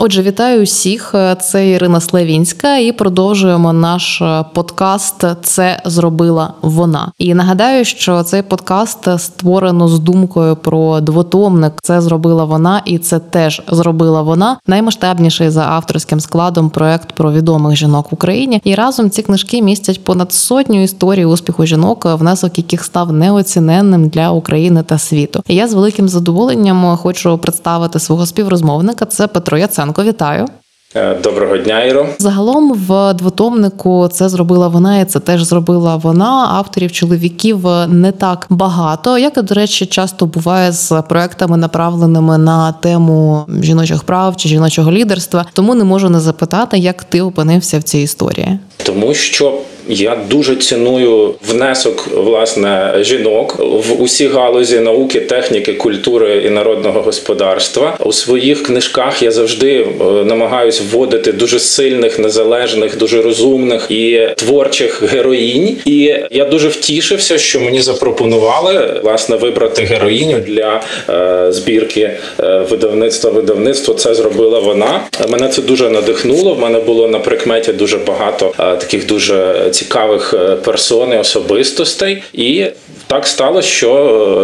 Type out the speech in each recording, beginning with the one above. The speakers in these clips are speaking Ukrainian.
Отже, вітаю усіх. Це Ірина Славінська, і продовжуємо наш подкаст. Це зробила вона. І нагадаю, що цей подкаст створено з думкою про двотомник. Це зробила вона, і це теж зробила вона. Наймасштабніший за авторським складом проект про відомих жінок в Україні. І разом ці книжки містять понад сотню історій успіху жінок, внесок яких став неоціненним для України та світу. І я з великим задоволенням хочу представити свого співрозмовника. Це Петро Яценко. Вітаю. Е, доброго дня, Іро. Загалом в двотомнику це зробила вона, і це теж зробила вона. Авторів чоловіків не так багато. Як до речі, часто буває з проектами, направленими на тему жіночих прав чи жіночого лідерства. Тому не можу не запитати, як ти опинився в цій історії, тому що я дуже ціную внесок власне жінок в усі галузі науки, техніки, культури і народного господарства. У своїх книжках я завжди е, намагаюсь вводити дуже сильних, незалежних, дуже розумних і творчих героїнь. І я дуже втішився, що мені запропонували власне вибрати героїню для е, збірки е, видавництва. Видавництво це зробила вона. Мене це дуже надихнуло. В мене було на прикметі дуже багато таких дуже цікавих е, персон і особистостей, і так сталося, що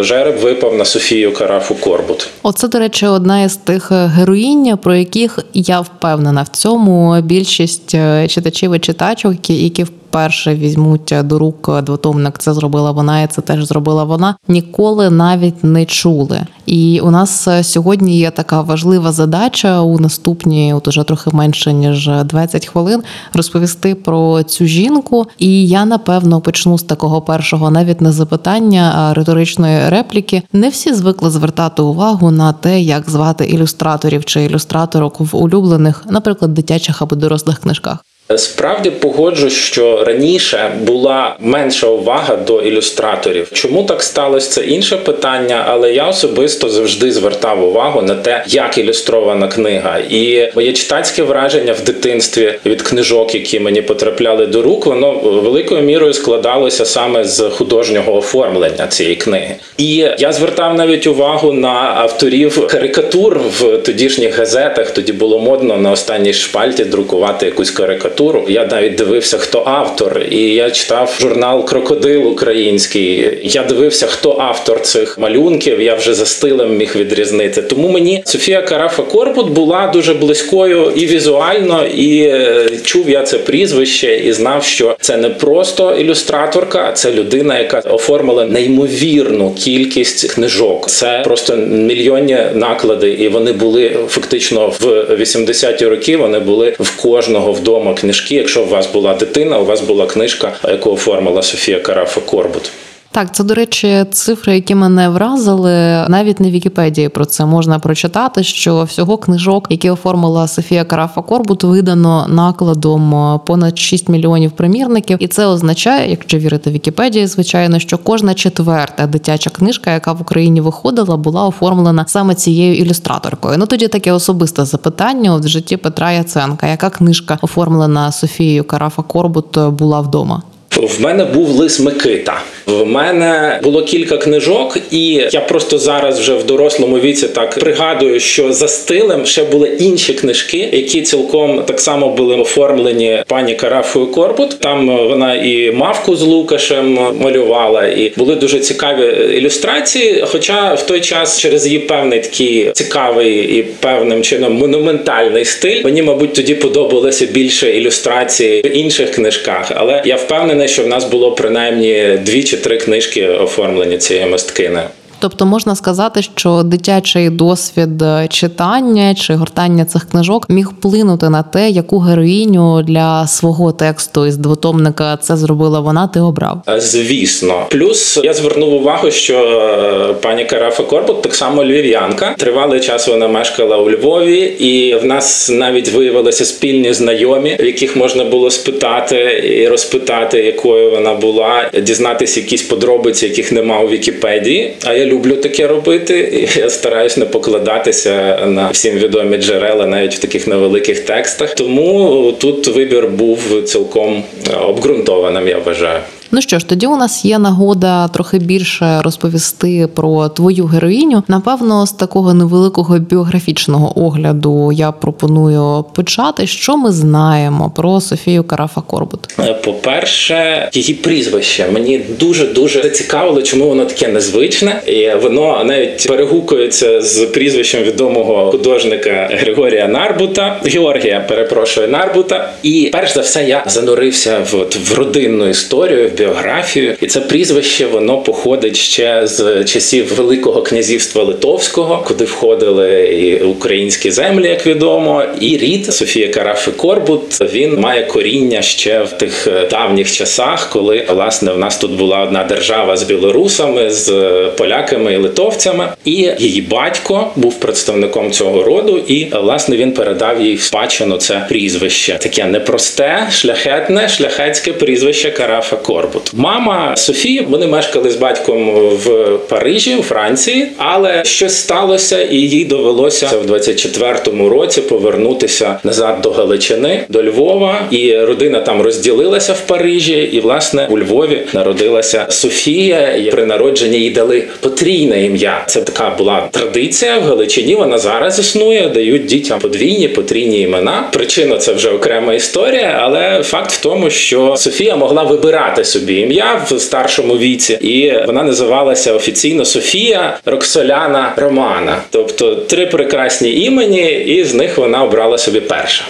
е, жереб випав на Софію Карафу Корбут. Оце, до речі, одна із тих е, героїнь, про яких я впевнена в цьому більшість читачів і читачок, які вперше візьмуть до рук двотомник. Це зробила вона, і це теж зробила вона. Ніколи навіть не чули. І у нас сьогодні є така важлива задача у наступні, от уже трохи менше ніж 20 хвилин, розповісти про цю жінку. І я напевно почну з такого першого, навіть не запитання, а риторичної репліки. Не всі звикли звертати увагу на те, як звати ілюстраторів чи ілюстраторок в улюблених, наприклад, дитячих або дорослих книжках. Справді погоджу, що раніше була менша увага до ілюстраторів. Чому так сталося? Це інше питання, але я особисто завжди звертав увагу на те, як ілюстрована книга. І моє читацьке враження в дитинстві від книжок, які мені потрапляли до рук, воно великою мірою складалося саме з художнього оформлення цієї книги. І я звертав навіть увагу на авторів карикатур в тодішніх газетах. Тоді було модно на останній шпальті друкувати якусь карикатуру літературу. Я навіть дивився, хто автор, і я читав журнал Крокодил Український. Я дивився, хто автор цих малюнків. Я вже за стилем міг відрізнити. Тому мені Софія Карафа Корбут була дуже близькою і візуально, і е, чув я це прізвище, і знав, що це не просто ілюстраторка, а це людина, яка оформила неймовірну кількість книжок. Це просто мільйонні наклади, і вони були фактично в 80-ті роки. Вони були в кожного вдома книжки. Якщо у вас була дитина, у вас була книжка, яку оформила Софія Карафа Корбут. Так, це до речі, цифри, які мене вразили, навіть на Вікіпедії про це можна прочитати. Що всього книжок, які оформила Софія Карафа Корбут, видано накладом понад 6 мільйонів примірників, і це означає, якщо вірити Вікіпедії, звичайно, що кожна четверта дитяча книжка, яка в Україні виходила, була оформлена саме цією ілюстраторкою. Ну тоді таке особисте запитання от в житті Петра Яценка. Яка книжка оформлена Софією Карафа Корбут була вдома? В мене був лис Микита. В мене було кілька книжок, і я просто зараз вже в дорослому віці так пригадую, що за стилем ще були інші книжки, які цілком так само були оформлені пані Карафою Корбут. Там вона і мавку з Лукашем малювала, і були дуже цікаві ілюстрації. Хоча в той час через її певний такий цікавий і певним чином монументальний стиль, мені, мабуть, тоді подобалося більше ілюстрації в інших книжках, але я впевнений впевнений, що в нас було принаймні дві чи три книжки оформлені цієї мисткини. Тобто можна сказати, що дитячий досвід читання чи гортання цих книжок міг вплинути на те, яку героїню для свого тексту із двотомника це зробила вона. Ти обрав? Звісно, плюс я звернув увагу, що е, пані Карафа Корбут так само львів'янка. Тривалий час вона мешкала у Львові, і в нас навіть виявилися спільні знайомі, в яких можна було спитати і розпитати, якою вона була, дізнатися якісь подробиці, яких нема у Вікіпедії. А я люблю таке робити, і я стараюсь не покладатися на всім відомі джерела, навіть в таких невеликих текстах. Тому тут вибір був цілком обґрунтованим. Я вважаю. Ну що ж, тоді у нас є нагода трохи більше розповісти про твою героїню. Напевно, з такого невеликого біографічного огляду я пропоную почати. Що ми знаємо про Софію Карафа Корбут? Е, По-перше, її прізвище мені дуже дуже зацікавило, чому воно таке незвичне, і воно навіть перегукується з прізвищем відомого художника Григорія Нарбута, Георгія, перепрошую, Нарбута. І перш за все я занурився в, в родинну історію, в біографію. І це прізвище воно походить ще з часів Великого князівства Литовського, куди входили і українські землі, як відомо, і рід Софія Карафи Корбут. Він має коріння ще в тих е, давніх часах, коли власне в нас тут була одна держава з білорусами, з е, поляками і литовцями. І її батько був представником цього роду, і власне він передав їй в спадщину це прізвище. Таке непросте, шляхетне, шляхетське прізвище Карафа Корбут. Мама Софії, вони мешкали з батьком в Парижі, у Франції, але щось сталося, і їй довелося в 24-му році повернутися назад до Галичини, до Львова. І родина там розділилася в Парижі. І власне у Львові народилася Софія. І при народженні їй дали потрійне ім'я. Це така була традиція в Галичині. Вона зараз існує, дають дітям подвійні, потрійні імена. Причина це вже окрема історія, але факт в тому, що Софія могла вибирати собі ім'я в старшому віці, і вона називалася офіційно Софія Роксоляна Романа, тобто три прекрасні імені, і з них вона обрала собі перше.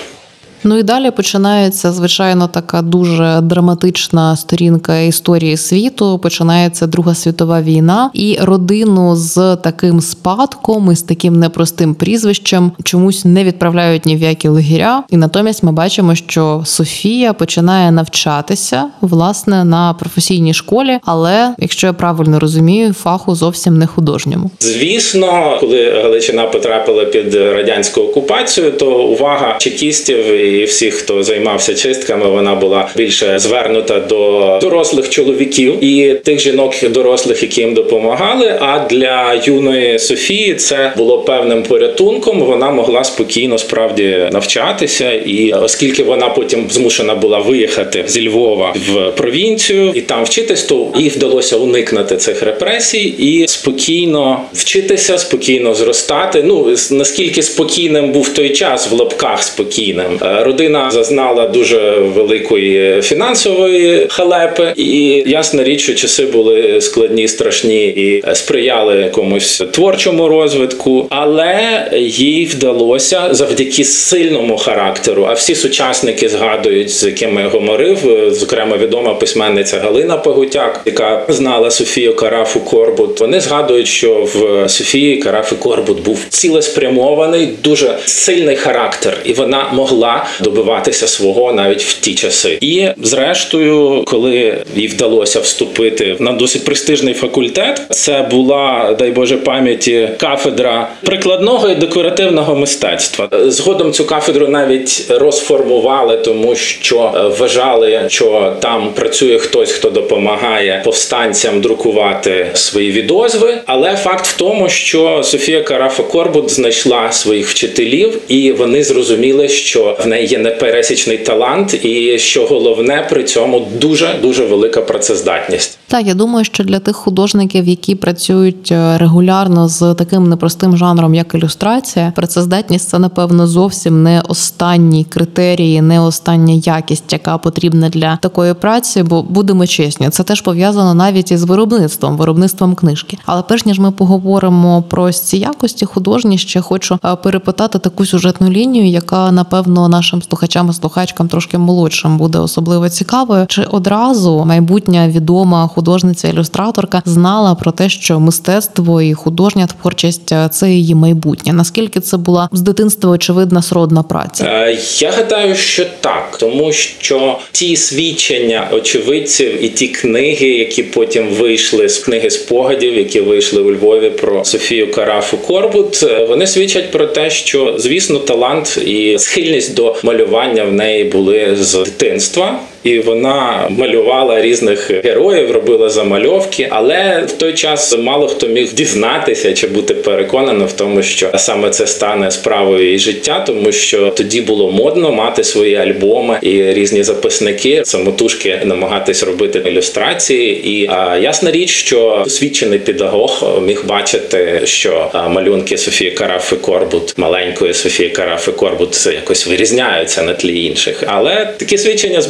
Ну і далі починається звичайно така дуже драматична сторінка історії світу. Починається Друга світова війна, і родину з таким спадком і з таким непростим прізвищем чомусь не відправляють ні в які лагеря. І натомість ми бачимо, що Софія починає навчатися власне на професійній школі, але якщо я правильно розумію, фаху зовсім не художньому. Звісно, коли Галичина потрапила під радянську окупацію, то увага чекістів і всіх, хто займався чистками, вона була більше звернута до дорослих чоловіків і тих жінок дорослих, які їм допомагали. А для юної Софії це було певним порятунком. Вона могла спокійно справді навчатися, і оскільки вона потім змушена була виїхати зі Львова в провінцію і там вчитись, то їй вдалося уникнути цих репресій і спокійно вчитися, спокійно зростати. Ну наскільки спокійним був той час в лапках спокійним. Родина зазнала дуже великої фінансової халепи, і ясна річ, що часи були складні, страшні і сприяли якомусь творчому розвитку, але їй вдалося завдяки сильному характеру. А всі сучасники згадують, з якими я говорив, зокрема відома письменниця Галина Пагутяк, яка знала Софію Карафу Корбут. Вони згадують, що в Софії Карафи Корбут був цілеспрямований, дуже сильний характер, і вона могла добиватися свого навіть в ті часи. І зрештою, коли їй вдалося вступити на досить престижний факультет, це була, дай Боже пам'яті, кафедра прикладного і декоративного мистецтва. Згодом цю кафедру навіть розформували, тому що е, вважали, що там працює хтось, хто допомагає повстанцям друкувати свої відозви. Але факт в тому, що Софія Карафа Корбут знайшла своїх вчителів, і вони зрозуміли, що в неї є непересічний талант, і що головне при цьому дуже дуже велика працездатність. Так, я думаю, що для тих художників, які працюють е, регулярно з таким непростим жанром, як ілюстрація, працездатність це напевно зовсім не останні критерії, не остання якість, яка потрібна для такої праці. Бо будемо чесні, це теж пов'язано навіть із виробництвом, виробництвом книжки. Але перш ніж ми поговоримо про ці якості художні, ще хочу е, перепитати таку сюжетну лінію, яка напевно нашим слухачам і слухачкам трошки молодшим буде особливо цікавою. Чи одразу майбутня відома художниця ілюстраторка знала про те, що мистецтво і художня творчість е, це її майбутнє? Наскільки це була з дитинства очевидна сродна праця? Е, Я гадаю, що так, тому що ті свідчення очевидців і ті книги, які потім вийшли з книги спогадів, які вийшли у Львові про Софію Карафу Корбут, е, вони свідчать про те, що звісно талант і схильність до малювання в неї були з дитинства. І вона малювала різних героїв, робила замальовки. Але в той час мало хто міг дізнатися чи бути переконаним в тому, що саме це стане справою її життя, тому що тоді було модно мати свої альбоми і різні записники, самотужки намагатись робити ілюстрації. І а, ясна річ, що досвідчений педагог міг бачити, що малюнки Софії Карафи Корбут, маленької Софії Карафи Корбут, якось вирізняються на тлі інших. Але такі свідчення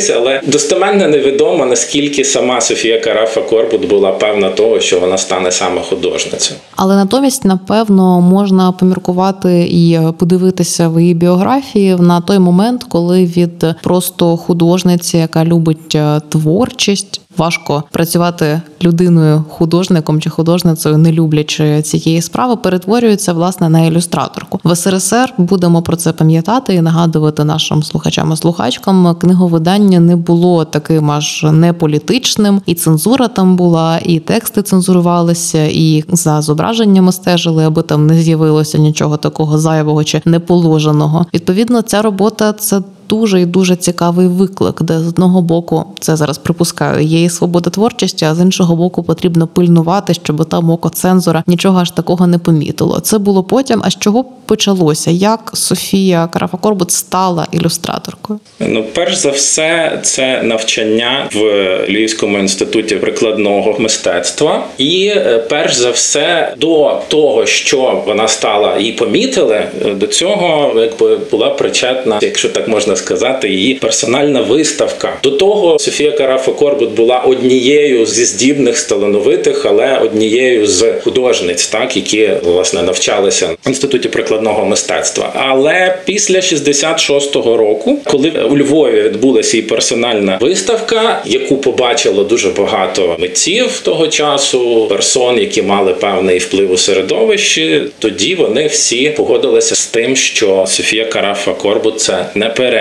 збереглися, але достеменно невідомо наскільки сама Софія Карафа Корбут була певна того, що вона стане саме художницею. Але натомість, напевно, можна поміркувати і подивитися в її біографії на той момент, коли від просто художниці, яка любить е, творчість. Важко працювати людиною, художником чи художницею, не люблячи цієї справи, перетворюється власне на ілюстраторку. В СРСР будемо про це пам'ятати і нагадувати нашим слухачам і слухачкам. Книговидання не було таким аж не політичним, і цензура там була, і тексти цензурувалися, і за зображеннями стежили, аби там не з'явилося нічого такого зайвого чи неположеного. Відповідно, ця робота це. Дуже і дуже цікавий виклик, де з одного боку це зараз припускаю, є і свобода творчості, а з іншого боку, потрібно пильнувати, щоб там око цензора нічого аж такого не помітило. Це було потім. А з чого почалося? Як Софія Карафа Корбут стала ілюстраторкою? Ну, перш за все, це навчання в Львівському інституті прикладного мистецтва, і е, перш за все, до того, що вона стала і помітили, е, до цього якби була причетна, якщо так можна сказати, її персональна виставка. До того Софія Карафа Корбут була однією зі здібних талановитих, але однією з художниць, так які власне навчалися в інституті прикладного мистецтва. Але після 66-го року, коли у Львові відбулася її персональна виставка, яку побачило дуже багато митців того часу, персон, які мали певний вплив у середовищі, тоді вони всі погодилися з тим, що Софія Карафа Корбут це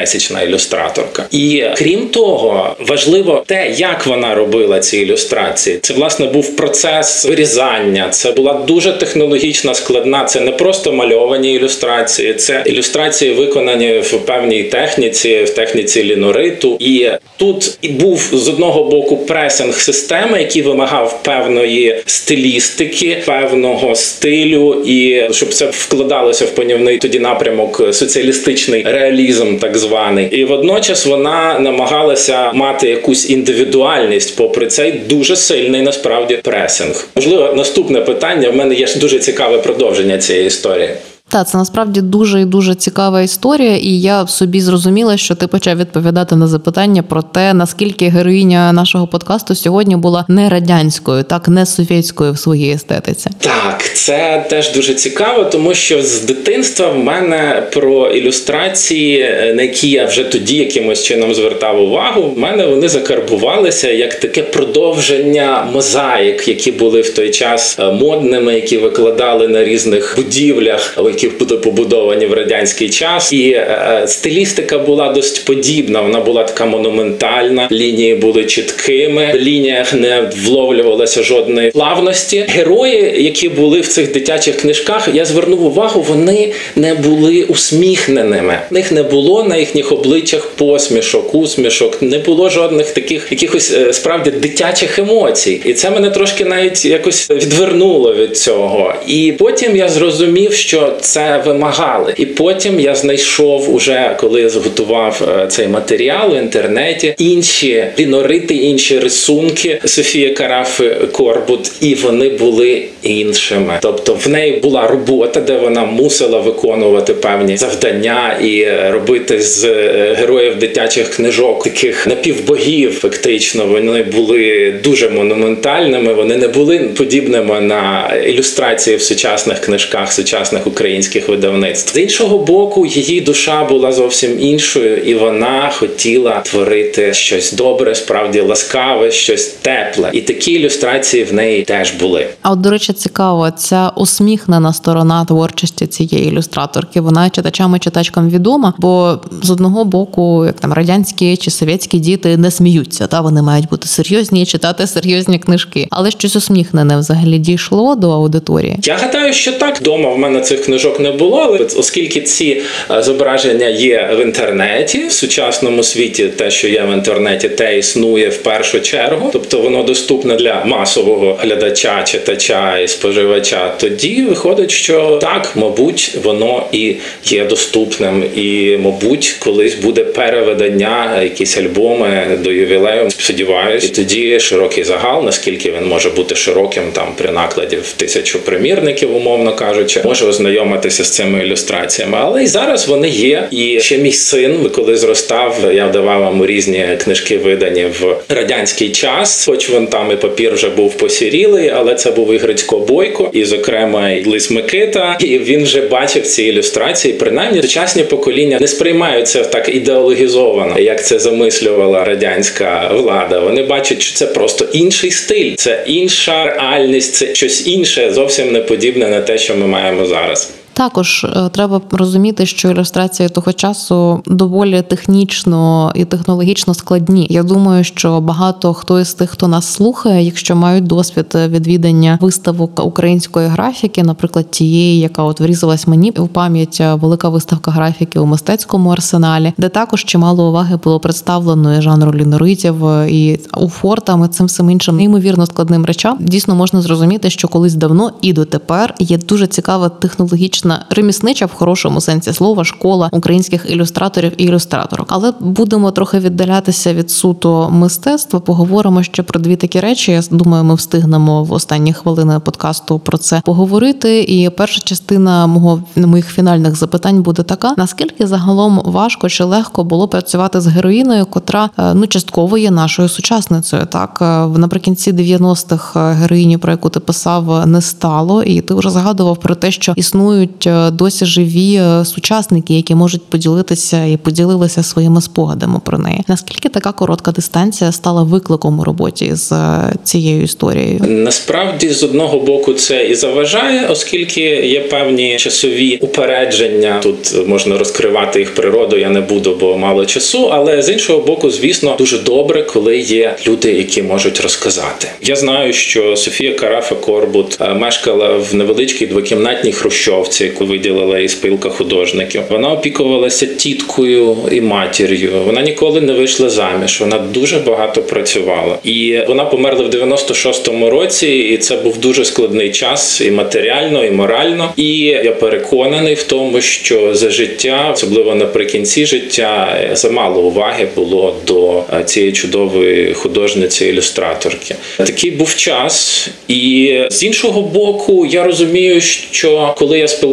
непересічна ілюстраторка. І крім того, важливо те, як вона робила ці ілюстрації. Це власне був процес вирізання. Це була дуже технологічна складна. Це не просто мальовані ілюстрації, це ілюстрації виконані в певній техніці, в техніці лінориту. І тут і був з одного боку пресинг системи, який вимагав певної стилістики, певного стилю, і щоб це вкладалося в панівний тоді напрямок соціалістичний реалізм, так званий. І водночас вона намагалася мати якусь індивідуальність, попри цей дуже сильний насправді пресинг. Можливо, наступне питання в мене є дуже цікаве продовження цієї історії. Та це насправді дуже і дуже цікава історія, і я собі зрозуміла, що ти почав відповідати на запитання про те, наскільки героїня нашого подкасту сьогодні була не радянською, так не совєтською в своїй естетиці. Так, це теж дуже цікаво, тому що з дитинства в мене про ілюстрації, е, на які я вже тоді якимось чином звертав увагу, в мене вони закарбувалися як таке продовження мозаїк, які були в той час е, модними, які викладали на різних будівлях, були побудовані в радянський час. І е, стилістика була досить подібна. Вона була така монументальна, лінії були чіткими, в лініях не вловлювалося жодної плавності. Герої, які були в цих дитячих книжках, я звернув увагу, вони не були усміхненими. В них не було на їхніх обличчях посмішок, усмішок, не було жодних таких якихось е, справді дитячих емоцій. І це мене трошки навіть якось відвернуло від цього. І потім я зрозумів, що це вимагали. І потім я знайшов уже, коли зготував е, цей матеріал в інтернеті, інші лінорити, інші рисунки Софії Карафи Корбут, і вони були іншими. Тобто в неї була робота, де вона мусила виконувати певні завдання і робити з е, героїв дитячих книжок таких напівбогів. Фактично, вони були дуже монументальними. Вони не були подібними на ілюстрації в сучасних книжках сучасних українських видавництв. З іншого боку, її душа була зовсім іншою, і вона хотіла творити щось добре, справді ласкаве, щось тепле. І такі ілюстрації в неї теж були. А от, до речі, цікаво, ця усміхнена сторона творчості цієї ілюстраторки, вона читачам і читачкам відома, бо з одного боку, як там радянські чи совєтські діти не сміються, та вони мають бути серйозні і читати серйозні книжки. Але щось усміхнене взагалі дійшло до аудиторії. Я гадаю, що так. Дома в мене цих книжок книжок не було, але оскільки ці е, зображення є в інтернеті в сучасному світі, те, що є в інтернеті, те існує в першу чергу, тобто воно доступне для масового глядача, читача і споживача. Тоді виходить, що так, мабуть, воно і є доступним, і мабуть, колись буде переведення, якісь альбоми до ювілею. Сподіваюсь, і тоді широкий загал, наскільки він може бути широким, там при накладі в тисячу примірників, умовно кажучи, може ознайомитися з цими ілюстраціями. Але і зараз вони є. І ще мій син, коли зростав, я давав йому різні книжки, видані в радянський час, хоч він там і папір вже був посірілий, але це був і Грицько Бойко, і зокрема і Лис Микита. І він вже бачив ці ілюстрації. Принаймні, сучасні покоління не сприймаються так ідеологізовано, як це замислювала радянська влада. Вони бачать, що це просто інший стиль, це інша реальність, це щось інше, зовсім не подібне на те, що ми маємо зараз. Також е, треба розуміти, що ілюстрації того часу доволі технічно і технологічно складні. Я думаю, що багато хто із тих, хто нас слухає, якщо мають досвід відвідання виставок української графіки, наприклад, тієї, яка от врізалась мені в пам'ять е, велика виставка графіки у мистецькому арсеналі, де також чимало уваги було представлено і жанру ліноритів е, і уфортами цим всім іншим неймовірно складним речам. Дійсно можна зрозуміти, що колись давно і дотепер є дуже цікава технологічна реміснича в хорошому сенсі слова школа українських ілюстраторів і ілюстраторок. Але будемо трохи віддалятися від суто мистецтва. Поговоримо ще про дві такі речі. Я думаю, ми встигнемо в останні хвилини подкасту про це поговорити. І перша частина мого моїх фінальних запитань буде така: наскільки загалом важко чи легко було працювати з героїною, котра е, ну частково є нашою сучасницею. Так Е, наприкінці 90-х героїні, про яку ти писав, не стало, і ти вже згадував про те, що існують е, досі живі е, сучасники, які можуть поділитися і поділилися своїми спогадами про неї. Наскільки така коротка дистанція стала викликом у роботі з е, цією історією? Насправді, з одного боку, це і заважає, оскільки є певні часові упередження. Тут можна розкривати їх природу, я не буду, бо мало часу. Але з іншого боку, звісно, дуже добре, коли є люди, які можуть розказати. Я знаю, що Софія Карафа Корбут мешкала в невеличкій двокімнатній хрущовці, яку виділила і спілка художників. Вона опікувалася тіткою і матір'ю. Вона ніколи не вийшла заміж. Вона дуже багато працювала, і вона померла в 96-му році. І це був дуже складний час і матеріально, і морально. І я переконаний в тому, що за життя, особливо наприкінці життя, замало уваги було до е, цієї чудової художниці ілюстраторки. Такий був час, і з іншого боку, я розумію, що коли я спілкувався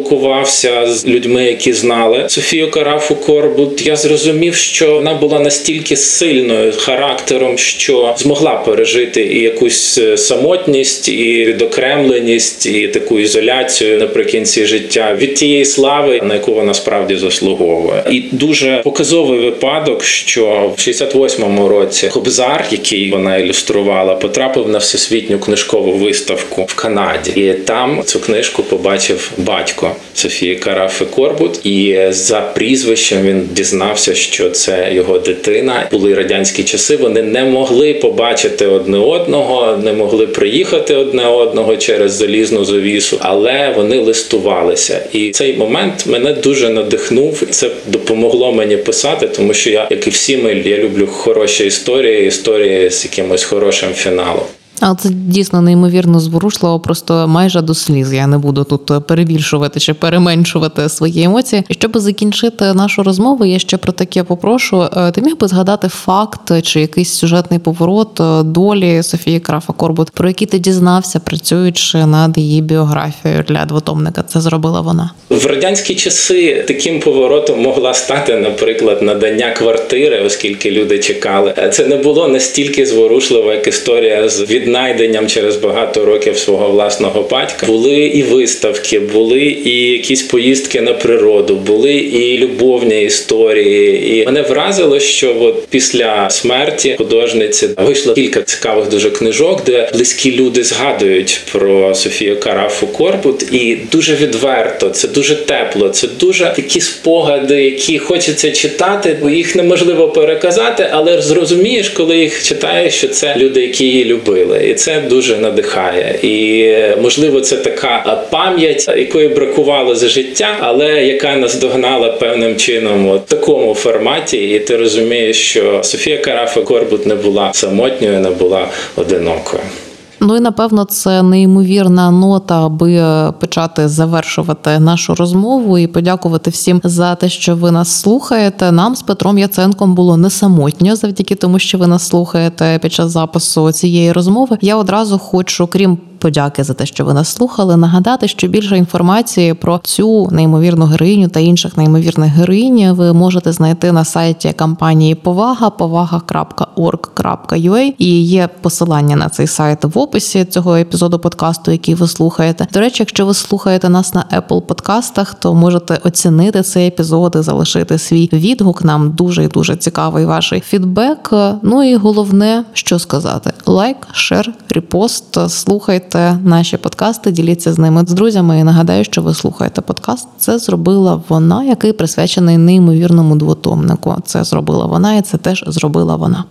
з людьми, які знали Софію Карафу Корбут, я зрозумів, що вона була настільки сильною характером, що змогла пережити і якусь е, самотність, і відокремленість, і таку ізоляцію наприкінці життя від тієї слави, на яку вона справді заслуговує. І дуже показовий випадок, що в 68-му році Кобзар, який вона ілюструвала, потрапив на всесвітню книжкову виставку в Канаді, і там цю книжку побачив батько Софії Карафи Корбут. І за прізвищем він дізнався, що це його дитина. Були радянські часи. Вони не могли побачити одне одного, не могли приїхати одне одного через залізну завісу, але вони листувалися. І цей момент мене дуже надихнув. Це допомогло мені писати, тому що я, як і всі ми, я люблю хороші історії, історії з якимось хорошим фіналом. А це дійсно неймовірно зворушливо, просто майже до сліз. Я не буду тут перебільшувати чи переменшувати свої емоції. І щоб закінчити нашу розмову, я ще про таке попрошу. Е, Ти міг би згадати факт чи якийсь сюжетний поворот е, долі Софії Крафа Корбут, про який ти дізнався, працюючи над її біографією для двотомника. Це зробила вона. В радянські часи таким поворотом могла стати, наприклад, надання квартири, оскільки люди чекали. Це не було настільки зворушливо, як історія з віднайденням через багато років свого власного батька. Були і виставки, були і якісь поїздки на природу, були і любовні історії. І мене вразило, що от після смерті художниці вийшло кілька цікавих дуже книжок, де близькі люди згадують про Софію Карафу Корбут, і дуже відверто, це дуже тепло, це дуже такі спогади, які хочеться читати, бо їх неможливо переказати, але зрозумієш, коли їх читаєш, що це люди, які її любили. І це дуже надихає. І можливо, це така е, пам'ять, якої бракувало за життя, але яка наздогнала певним чином в такому форматі. І ти розумієш, що Софія Карафа Корбут не була самотньою, не була одинокою. Ну і напевно це неймовірна нота, аби почати завершувати нашу розмову і подякувати всім за те, що ви нас слухаєте. Нам з Петром Яценком було не самотньо, завдяки тому, що ви нас слухаєте під час запису цієї розмови. Я одразу хочу, крім подяки за те, що ви нас слухали, нагадати, що більше інформації про цю неймовірну героїню та інших неймовірних героїнь ви можете знайти на сайті компанії Повага повага.org.ua і є посилання на цей сайт в описі цього епізоду подкасту, який ви слухаєте. До речі, якщо ви слухаєте нас на Apple подкастах, то можете оцінити цей епізод і залишити свій відгук. Нам дуже і дуже цікавий ваш фідбек. Ну і головне, що сказати: лайк, шер, репост. Слухайте наші подкасти, діліться з ними з друзями. І нагадаю, що ви слухаєте подкаст. Це зробила вона, який присвячений неймовірному двотомнику. Це зробила вона, і це теж зробила вона.